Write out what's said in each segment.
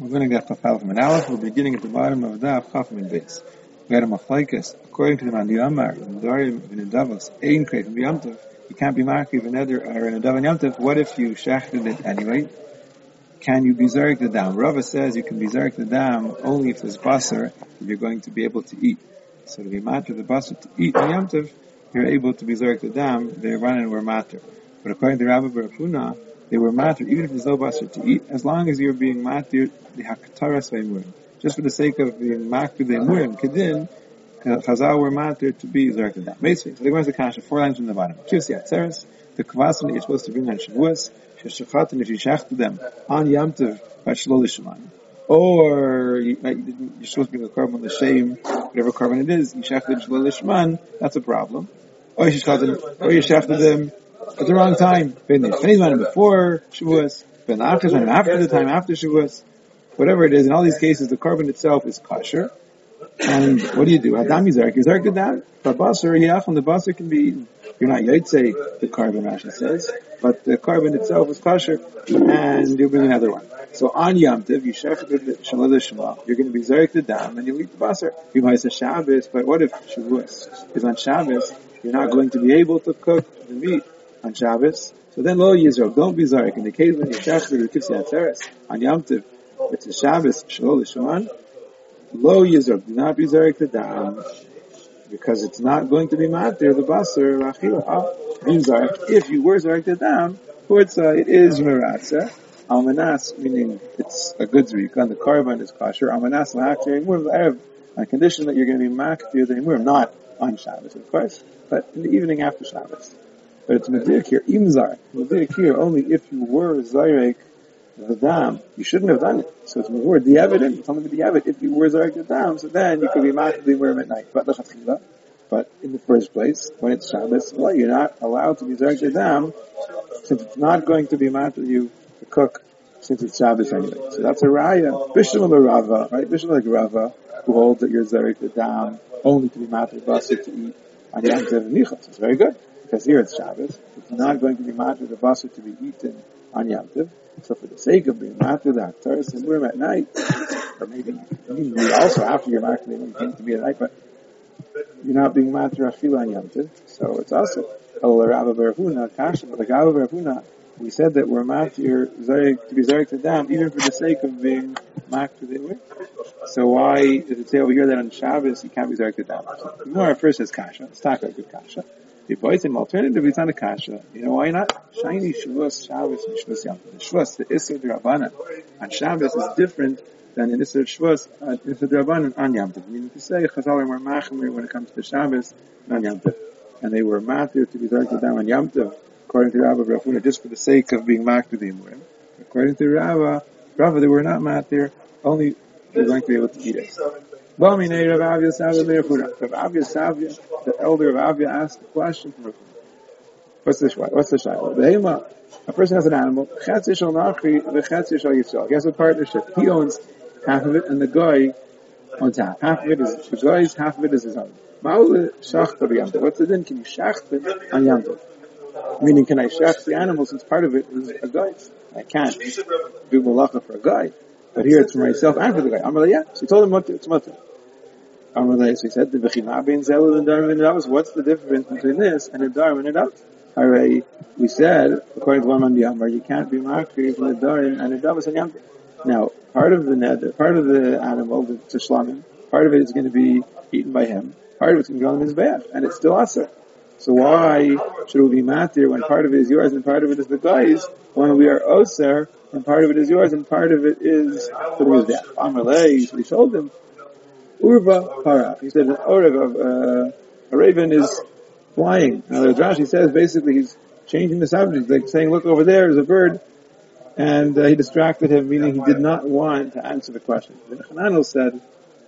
We're going to get Chafal from an Aleph. We're beginning at the bottom of Daf Chaf and base. We had a machlaikas. According to the Mandi Amar, Darim in Davos, Ein Kreit and Yamtiv, you can't be Maki Veneder or in a Dav and Yamtiv. What if you shechted it anyway? Can you be Zarek the dam? Rava says you can be Zarek the dam only if there's basar, if you're going to be able to eat. So to be matter the basar to eat in Yamtiv, you're able to be Zarek the dam, they run and were matter. But according to Rabbi Barafuna, they were matter even if there's no basar to eat, as long as you're being matter the hakataras veimurim. Just for the sake of being matter the emurim, kedin, Chazal were matter to be zarek Basically, so the Gemara is a four lines from the bottom. Kivsi atzeres, the kvasim that you're supposed to bring on Shavuos, sheshachat, if you shechted them on Yamtiv, by Shalol or you, are supposed to bring a korban on the shame, whatever korban it is, you shechted Shalol that's a problem. Or you shechted them at the wrong time. Before Shavuos, ben after the time after Shavuos, whatever it is. In all these cases, the korban itself is kosher. And what do you do? Adam Yizarek. Yizarek did that. But basar, yeah, from the basar can be eaten. You're not Yaitse, the korban Rashi says, but the korban itself is kosher, and you bring another one. So on Yom Tiv, you shech the Shema, you're going to be Zarek the dam, and you eat the basar. You might say Shabbos, but what if Shavuos is on Shabbos? You're not going to be able to cook the meat on Shabbos. So then lo Yisrael, don't be Zarek. In the case when you shech the Kivsi Atzeres, on Yom Tov, it's a Shabbos, Shalol Shema, lo Yisrael, do not be Zarek the dam, because it's not going to be matir the basar rachila. Ah, if you were Zarek the dam, it is meratza. Almanas, meaning it's a good zrika, and the korban is kosher. Almanas lahakir erev, on condition that you're going to be maktir the emurim, not on Shabbos, of course, but in the evening after Shabbos. But it's medir here, imzar. Medir here only if you were zarek the dam. You shouldn't have done it. So it's more the evidence. It's only the evidence. If you were zarek the dam, so then you could be maktir the at night. But the but in the first place, when it's Shabbos, well, you're not allowed to be the dam, since it's not going to be matter you to cook since it's Shabbos anyway. So that's a raya. Bishlam Rava, right? Bishlam like Rava, who holds that you're the dam only to be matter basar to eat on Yom Tov Nichas. It's very good because here it's Shabbos. It's not going to be matter the basar to be eaten on Yom Tov. So for the sake of being matter the Haktaris and Murim at night, or maybe maybe also after you're matter, you came to be at night, but you're not being matter Afila on Yom Tov. So it's also oh, Barahuna, we said that we're matir to be zarek to dam, even for the sake of being matir the So why does it say over here that on Shabbos you can't be zarek to dam? Gemara first says kasha. Let's talk about good kasha. If it's an alternative, it's not a kasha. You know why not? Shiny Shavuos, Shabbos, and Shavuos Yom The Shavuos, the Isser Rabbanan on Shabbos is different than an Isser Shavuos, uh, Isser Rabbanan on Yom. Meaning to say, Chazal were machmer when it comes to Shabbos and on Yom. And they were matir to be zarek down on Yom according to Rabbi Rav Huna, just for the sake of being makdadim with. According to Rabbi, Rabbi, they were not matir, only they're going to be able to eat it. Rav Rav the elder of Avia, asked a question from Rav Huna. What's the what's the shayla? Behema, a person has an animal. Chetzi shal. He has a partnership. He owns half of it, and the guy owns half. Half of it is the guy's, half of it is his own. What's the din? Can you shacht it on yamtov? Meaning, can I shech the animal since part of it is a guy? I can't do malacha for a guy. But here it's for myself and for the guy. Amalei, yeah. So he told him what it's mutter. Amalei, said, the bechina ben zelul and darwin and What's the difference between this and a darwin and davos? Alright, we said, according to one on the Amar, you can't be makri from the darwin and a davos and yamtiv. Now, part of the net, part of the animal, the tishlamim, part of it is going to be eaten by him. Part of it's going to be on the mizbeach, and it's still aser. So why should we be matir when part of it is yours and part of it is the guy's, when we are oser and part of it is yours and part of it is the mizbeach? Amalei, he told him, Urva para. He said an oreg of uh, a raven is flying. Now the Rashi says basically he's changing the subject, like saying, look over there is a bird, and uh, he distracted him, meaning he did not want to answer the question. The Hananel said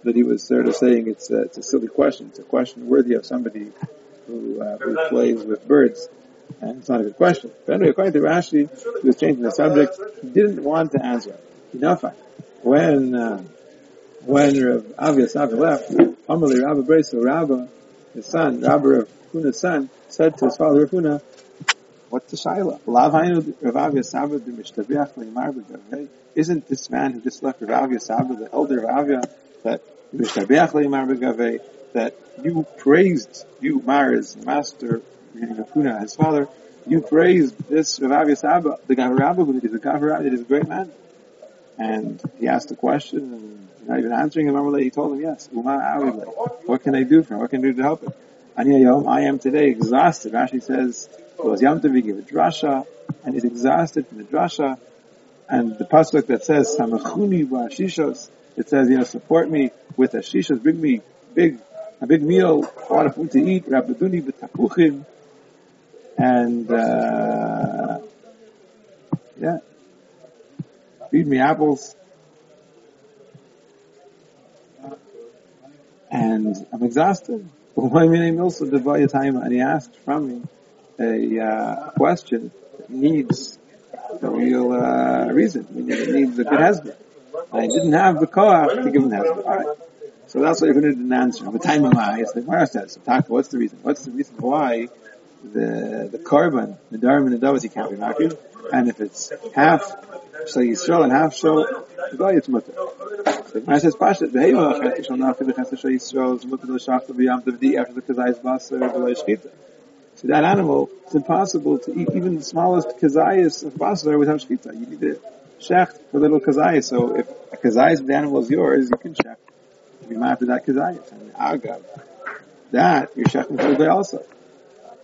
that he was sort of saying it's a, it's a silly question. It's a question worthy of somebody who, uh, who plays with birds. And it's not a good question. But anyway, according to Rashi, he was changing the subject. He didn't want to answer. Enough. When, uh, when Rav Savi left, Amalei Rabbi Breso Rabba, his son, Rabbi Rav Huna's son, said to his father Rav Huna, What's the shaila? Isn't this man who just left Rav Yasabah, the elder Rav that that you praised, you Mars, master, meaning Afuna, his father, you praised this Rav Yasabah, the guy Rabba who did the guy Rabba is a great man. And he asked a question and not even answering him, he told him yes. What can I do for him? What can I do to help him? I am today exhausted. Rashi says, it was Yom Tov, a drasha, and he's exhausted from the drasha. And the pasuk that says, Samachuni shishos, it says, you know, support me with a shishos, bring me big, a big meal, a lot of food to eat, rabaduni b'tapuchim, and, uh, yeah, feed me apples. And I'm exhausted. And he asked from me a uh, question that needs a real uh, reason. It needs a good husband. I didn't have the koach to give him husband. All right. So that's why you're going to answer. The time of my, the Gemara says, what's the reason? What's the reason why the the korban, the dharma and the davas, he can't be married? And if it's half so Yisrael and half the guy it's mutter. Gemara says, Pashat, behema, chesed shal nafi, the chesed shal Yisrael, is mutter l'shachta b'yam tavdi, after the kazayis basar, the shchita. So that animal, it's impossible to eat even the smallest kazayas of basar without shchita. You need a shecht for little kazayas. So if a kazayas of the animal is yours, you can shecht. You might have to that kazayas. And agav, that, you're shechting for the day also.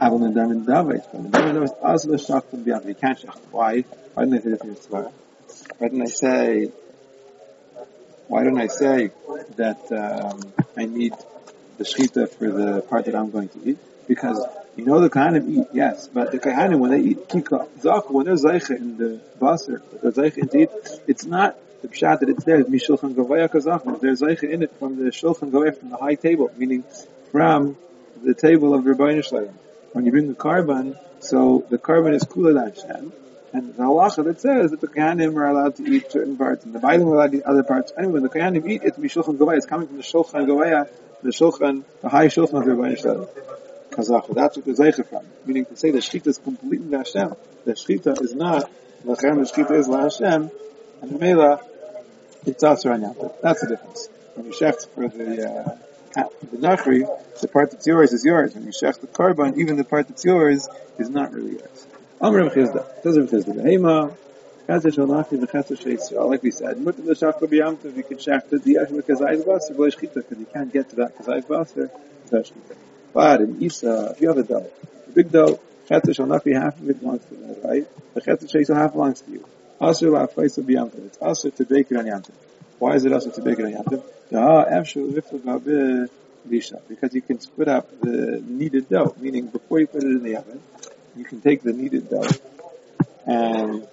Avon and David, but the Damin David also the shachtim beyond. You can't shecht. Why? Why didn't I say this in Why didn't I say, why don't I say that um, I need the shchita for the part that I'm going to eat? Because you know the Kohanim eat, yes, but the Kohanim when they eat kika, zach, when they're in the baser, they're in eat, it's not the pshat that it's there, mishulchan gavaya kazach, there's zeicha in it from the shulchan gavaya, from the high table, meaning from the table of Rabbi Shalom. When you bring the korban, so the korban is kula Hashem, and the halacha that says that the Kohanim are allowed to eat certain parts, and the Bailim are allowed to eat other parts. Anyway, when the Kohanim eat, it's mishulchan gavaya, it's coming from the shulchan gavaya, the shulchan, the high shulchan of Rabbi Shalom. That's what the Zeicha from. Meaning to say the Shechita is completely Hashem. The Shechita is not, Lachem, the Shechita is La Hashem, and the Mela, it's Asr Anyam. That's the difference. When you shecht for the, uh, the Nachri, the part that's yours is yours. When you shecht the korban, even the part that's yours is not really yours. Amr Rav Chisda. Says Rav Chisda. Hema, Chazir shal nachri v'chazir sheisrael. Like we said, mutter b'yamtiv, you can shecht the diach v'kazayis baser, v'lo shechita, because you can't get to that kazayis baser without shechita. But in Isa, if you have a dough, a big dough, chetzer shall not be half of it belongs to you, right? The chetzer shall half belongs to you. Asr la faisa b'yamtiv. It's asr to bake it on yamtiv. Why is it also to bake it on yamtiv? Because you can split up the kneaded dough, meaning before you put it in the oven, you can take the kneaded dough and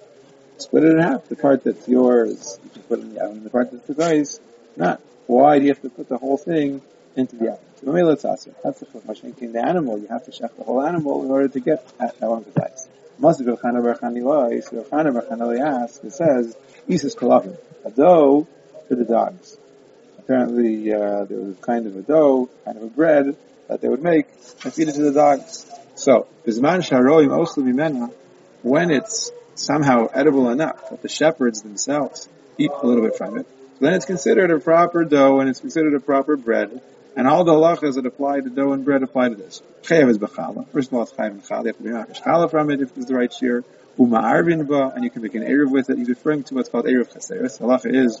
split it in half. The part that's yours, you can put in the oven. The part that's the guy's, not. Why do you have to put the whole thing into the oven? So let's ask. That's the Mashenkin the animal. You have to check the whole animal in order to get at Elam Kazais. Must be Chana bar Chanilai. So Chana bar Chanilai asks, it says, Isas Klavim. A dough for the dogs. Apparently, uh, there was kind of a dough, kind of a bread that they would make and feed it to the dogs. So, Bizman Sharoim Ochlu Mimena, when it's somehow edible enough that the shepherds themselves eat a little bit from it, then it's considered a proper dough and it's considered a proper bread and all the halachas that apply to dough and bread apply to this. Chayav is b'chala. First of all, it's chayav b'chala. You have to be chala from it if it's the right shear. Uma arvin ba, and you can make an eruv with it. He's referring to what's called eruv chaseris. Halacha is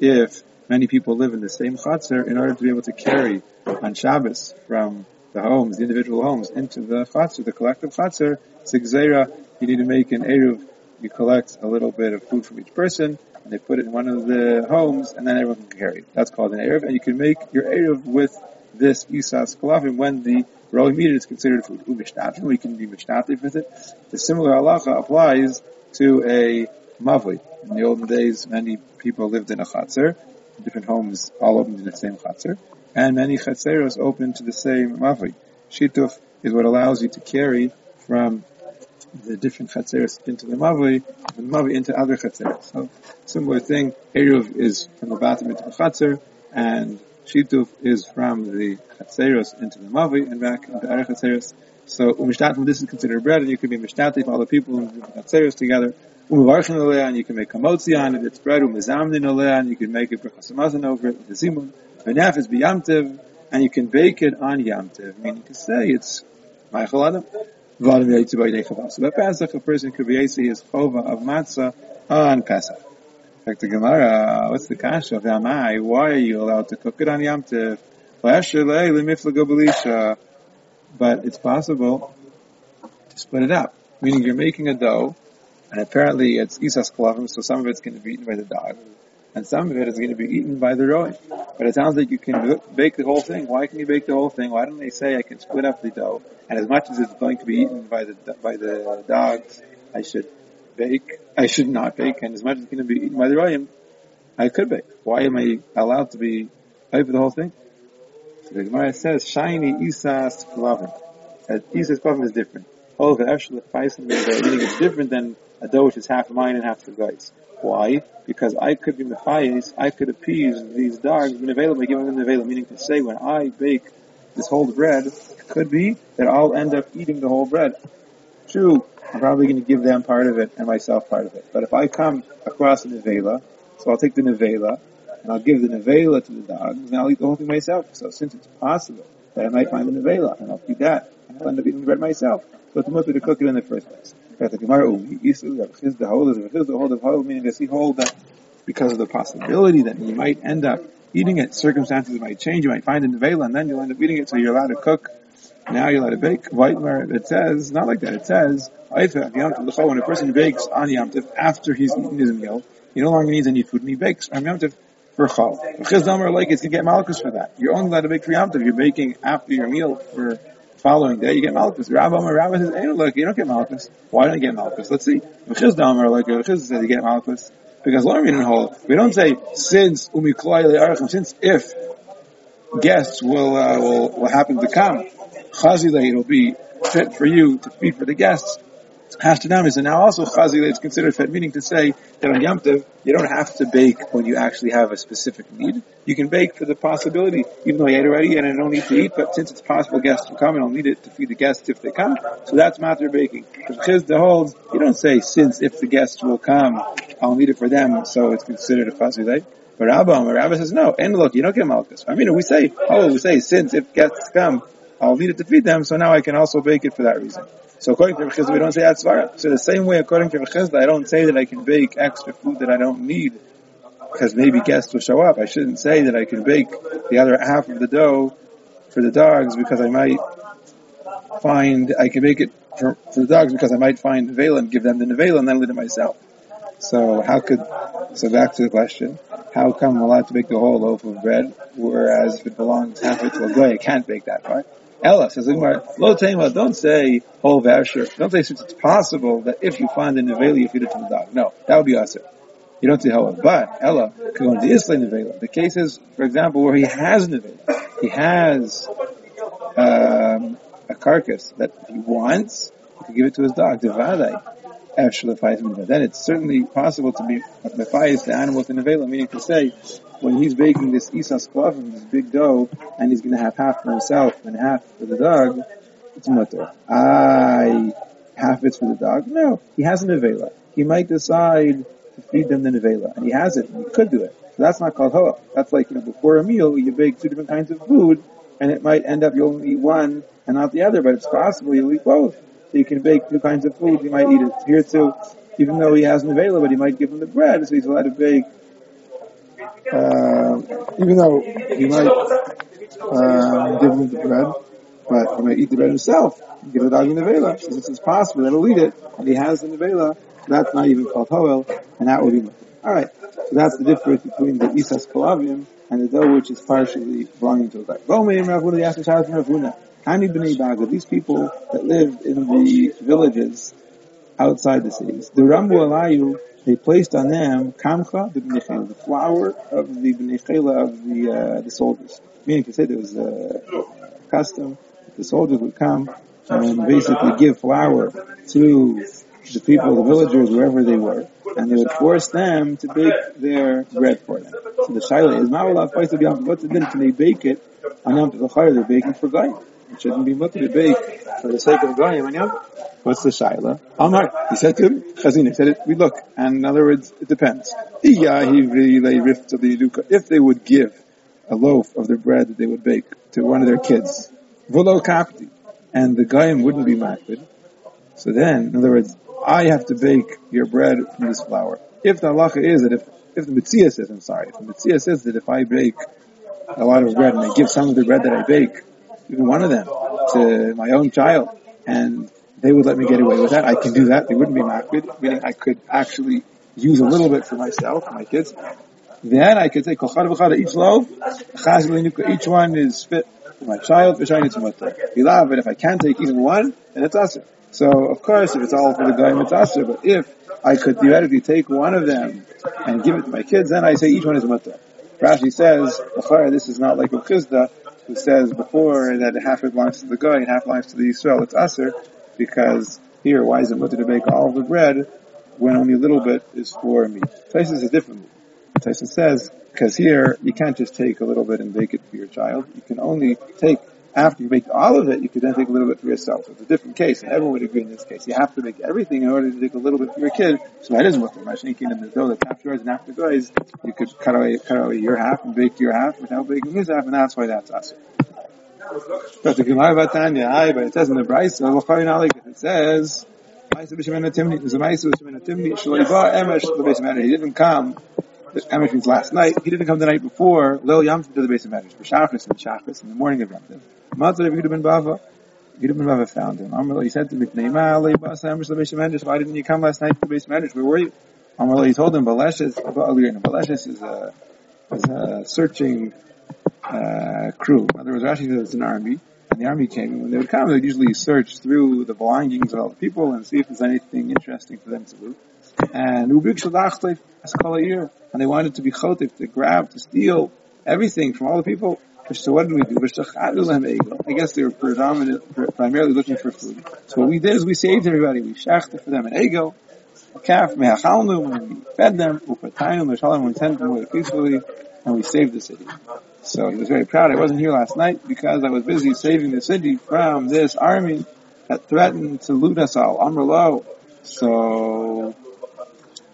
if many people live in the same chaser, in order to be able to carry on Shabbos from the homes, the individual homes, into the chaser, the collective chaser, it's you need to make an eruv. You collect a little bit of food from each person, and they put it in one of the homes, and then everyone can carry it. That's called an Erev, and you can make your Erev with this Isas Klavim when the raw meat is considered food. Umishtatim, we can be mishtatif with it. The similar halacha applies to a mavli. In the olden days, many people lived in a chatzar, different homes all opened in the same chatzar, and many chatzeros opened to the same mavli. Shituf is what allows you to carry from the different chatzeres into the mavi, the mavi into other chatzeres. So similar thing, Eruv is from the bottom into the chatzer, and Shituf is from the chatzeres into the mavi and back into other chatzeres. So umishtatim, this is considered bread, and you can be mishtatif all the people and gatzeros together. And you can make kamotzi on it. It's bread. Umizamnin olea, and you can make a brachas over it with the zimun. Venaf is biyamtiv, and you can bake it on yamtiv. Meaning to say it's ma'achal adam. V'adam yaitzu b'yidei chavas. So Pesach, a person could be his chova of matzah on Pesach. In fact, the Gemara, what's the kasha of Yamai? Why are you allowed to cook it on yamtiv? But it's possible to split it up. Meaning you're making a dough, and apparently it's isas klavim, so some of it's going to be eaten by the dog, and some of it is going to be eaten by the roy. But it sounds like you can bake the whole thing. Why can you bake the whole thing? Why don't they say I can split up the dough, and as much as it's going to be eaten by the by the dogs, I should bake, I should not bake, and as much as it's going to be eaten by the royim, I could bake. Why am I allowed to be for the whole thing? So the Gemara says, shiny isas klavim. That isas klavim is different. Oh, the actual meaning it's different than a dough which is half mine and half the guy's. Why? Because I could be mefayis, I could appease these dogs, been available, giving them the available, meaning to say when I bake this whole bread, could be that I'll end up eating the whole bread. True, I'm probably going to give them part of it and myself part of it. But if I come across a nevela, so I'll take the nevela and I'll give the nevela to the dogs and I'll eat the whole thing myself. So since it's possible that I might find the nevela and I'll eat that I'll end up eating the bread myself, so it's mutter to cook it in the first place. The Gemara, oh, oh, the hold of the hold of hold, meaning does he hold that because of the possibility that you might end up eating it, circumstances might change, you might find a nevela and then you'll end up eating it, so you're allowed to cook now you're allowed to bake. It says, not like that, it says, when a person bakes on Yom after he's eaten his meal, he no longer needs any food and he bakes on Yom Tif for Chal. Chizdamar like it's gonna get malchus for that. You're only allowed to bake for Yom. You're baking after your meal for following day, you get malchus. Rabbi Amar Rabbi says, hey, look, you don't get malchus. Why don't you get malchus? Let's see. Chizdamar like Chiz says you get malchus. Because Lord didn't hold. We don't say since umiklai since if guests will, uh, will will happen to come chazile, it'll be fit for you to feed for the guests. Hashtanamis, and now also chazile is considered fit, meaning to say that on Yom Tov, you don't have to bake when you actually have a specific need. You can bake for the possibility, even though you ate already and I don't need to eat, but since it's possible guests will come and I'll need it to feed the guests if they come, so that's matter baking. Because the holds, you don't say since if the guests will come, I'll need it for them, so it's considered a chazile. But Rabbi, Rabbi says no, and look, you don't get malchus. I mean, we say, oh, we say since if guests come, I'll need it to feed them, so now I can also bake it for that reason. So according to Rechizda, we don't say Atzvara. So the same way, according to Rechizda, I don't say that I can bake extra food that I don't need because maybe guests will show up. I shouldn't say that I can bake the other half of the dough for the dogs because I might find, I can make it for, for the dogs because I might find Nevela and give them the Nevela and then eat it myself. So how could, so back to the question, how come I'm allowed to bake the whole loaf of bread, whereas if it belongs half to a guy, I can't bake that part? Ella says, Lo Tema, don't say whole vasher. Don't say since it's possible that if you find the nevela, you feed it to the dog. No, that would be awesome. You don't say how, but Ella could go into Isla nevela. The case is, for example, where he has nevela. He has um, a carcass that he wants, he could give it to his dog, Devadai. Then it's certainly possible to be mefayis the animal in nevela, meaning to say, when he's baking this isas klavim, this big dough, and he's going to have half for himself and half for the dog, it's mutter. I half it's for the dog. No, he has a nevela. He might decide to feed them the nevela, and he has it. And he could do it. So that's not called hoa. That's like you know before a meal you bake two different kinds of food, and it might end up you only eat one and not the other, but it's possible you'll eat both. So you can bake two kinds of food. You might eat it here too, even though he has nevela, but he might give him the bread, so he's allowed to bake. Uh, even though he might uh, give him the bread, but he might eat the bread himself, give the dog the vela, since it's possible. That he'll eat it, and he has the vela, that's not even called hoel, and that would be Alright, so that's the difference between the isas kalavim and the dough which is partially belonging to a guy. These people that live in the villages outside the cities, the Rambu Alayu they placed on them kamcha, the bnei the flour of the bnei of the uh, the soldiers. Meaning to say there was a custom that the soldiers would come and basically give flour to the people, the villagers, wherever they were, and they would force them to bake their bread for them. So the shaila is not allowed to bake it on Yom Tov They're baking for guy. It shouldn't be mutter to bake for the sake of going and What's the shaila? Oh, Amar, he said to him, Chazin, he said it, we look. And in other words, it depends. If they would give a loaf of their bread that they would bake to one of their kids, volo kapti, and the goyim wouldn't be makbid, so then, in other words, I have to bake your bread from this flour. If the halacha is that if, if the mitzvah says, I'm sorry, if the mitzvah says that if I bake a lot of bread and I give some of the bread that I bake, even one of them, to my own child, and they would let me get away with that. I can do that. They wouldn't be makbid, meaning I could actually use a little bit for myself, for my kids. Then I could take each loaf, each one is fit for my child, mutter. But if I can't take even one, then it's us. So of course, if it's all for the guy, it's us. But if I could theoretically take one of them and give it to my kids, then I say each one is mutter. Rashi says, this is not like Uchizda, who says before that half it belongs to the guy and half belongs to the Israel. It's usher because here, why is it mutter to bake all the bread when only a little bit is for me? Taisus is different. Taisus says, because here, you can't just take a little bit and bake it for your child. You can only take, after you make all of it, you can then take a little bit for yourself. It's a different case, and everyone would agree in this case. You have to make everything in order to take a little bit for your kid. So that is mutter. Mashnikin in the dough that's afterwards and after guys, you could cut away, cut away your half and bake your half without baking his half, and that's why that's us. But the Gemara about Tanya, but it says in the Braisa, it says, He didn't come. Means last night. He didn't come the night before. Lil Yom to the Beis HaMedrash. B'shachris and Shachris in the morning of Yom Tov. Matzah Yehuda ben Bava. Yehuda Bava found him. Amr he said to him, Why didn't you come last night to the Beis HaMedrash? Where were you? Amr he told him, Balesh is, is a, is a searching uh, crew. In other words, Rashi says it's an army, and the army came, and when they would come, they'd usually search through the belongings of all the people and see if there's anything interesting for them to loot. And Ubik Shadachleif, year, and they wanted to be chotif, to grab, to steal everything from all the people. So what did we do? Uh, I guess they were predominant, primarily looking for food. So what we did is we saved everybody. We shachted for them an ego, a calf, and we fed them, we sent them away peacefully, and we saved the city. So he was very proud. I wasn't here last night because I was busy saving the city from this army that threatened to loot us all. Amrlo. So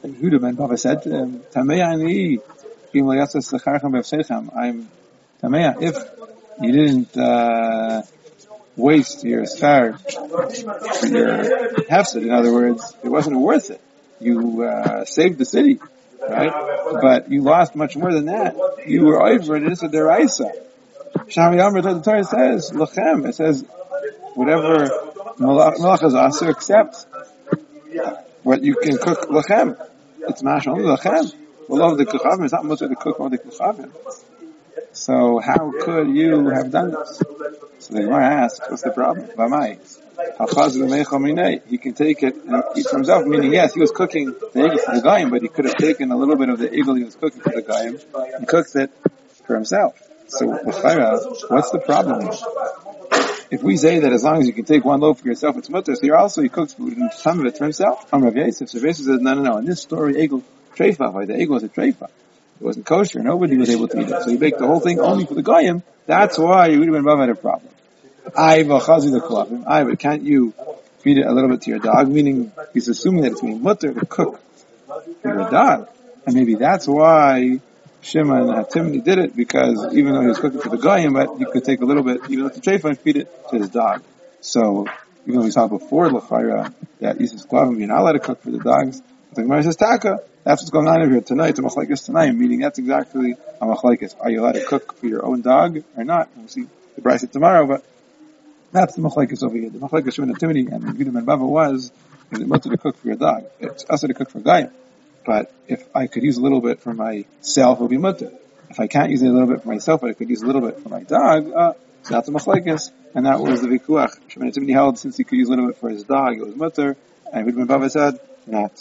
Ben Bava said Tameya ani I'm Tameya. If you didn't uh, waste your star your hefset, in other words, it wasn't worth it. You uh, saved the city right? But you lost much more than that. You were over it. It's a deraisa. Shami Amr, the Torah says, lachem, it says, whatever malach is aser accepts what you can cook lachem. It's mash only lachem. Well, the kuchavim, it's not much to cook all the kuchavim. So how could you have done this? So the Gemara asks, what's the problem? Vamai. He can take it and eat for himself, meaning yes, he was cooking the egel for the Goyim, but he could have taken a little bit of the egel he was cooking for the Goyim and cooked it for himself. So, what's the problem? If we say that as long as you can take one loaf for yourself, it's mutter, so you're also, he cooks food and some of it for himself. Am Rav Yosef, so Yosef says, no, no, no, in this story, egel, treifa, the egel was a treifa. It wasn't kosher, nobody was able to eat it. So he baked the whole thing only for the Goyim. That's why would have been had a problem. I the I but can't you feed it a little bit to your dog? Meaning he's assuming that it's being mutter to cook for your dog. And maybe that's why Shimon HaTimni did it because even though he was cooking for the goyim, but he could take a little bit, even with the treifa, and feed it to his dog. So even though we saw before Lachayra that Yisrael's Klavim, you're not allowed to cook for the dogs. The Gemara says Taka. That's what's going on over here tonight. It's a machlekes tonight, meaning that's exactly a machlekes. Are you allowed to cook for your own dog or not? We'll see the price tomorrow, but that's the machlekes over here. The machlekes Shimon HaTimni and Yehuda ben Bava was, is it mutter to cook for your dog? It's also to cook for guy. But if I could use a little bit for myself, it would be mutter. If I can't use a little bit for myself, but I could use a little bit for my dog, uh, that's a machlekes. And that was the vikuach. Shemini Timni held since he could use a little bit for his dog, it was mutter. And Ibn Bava said, not.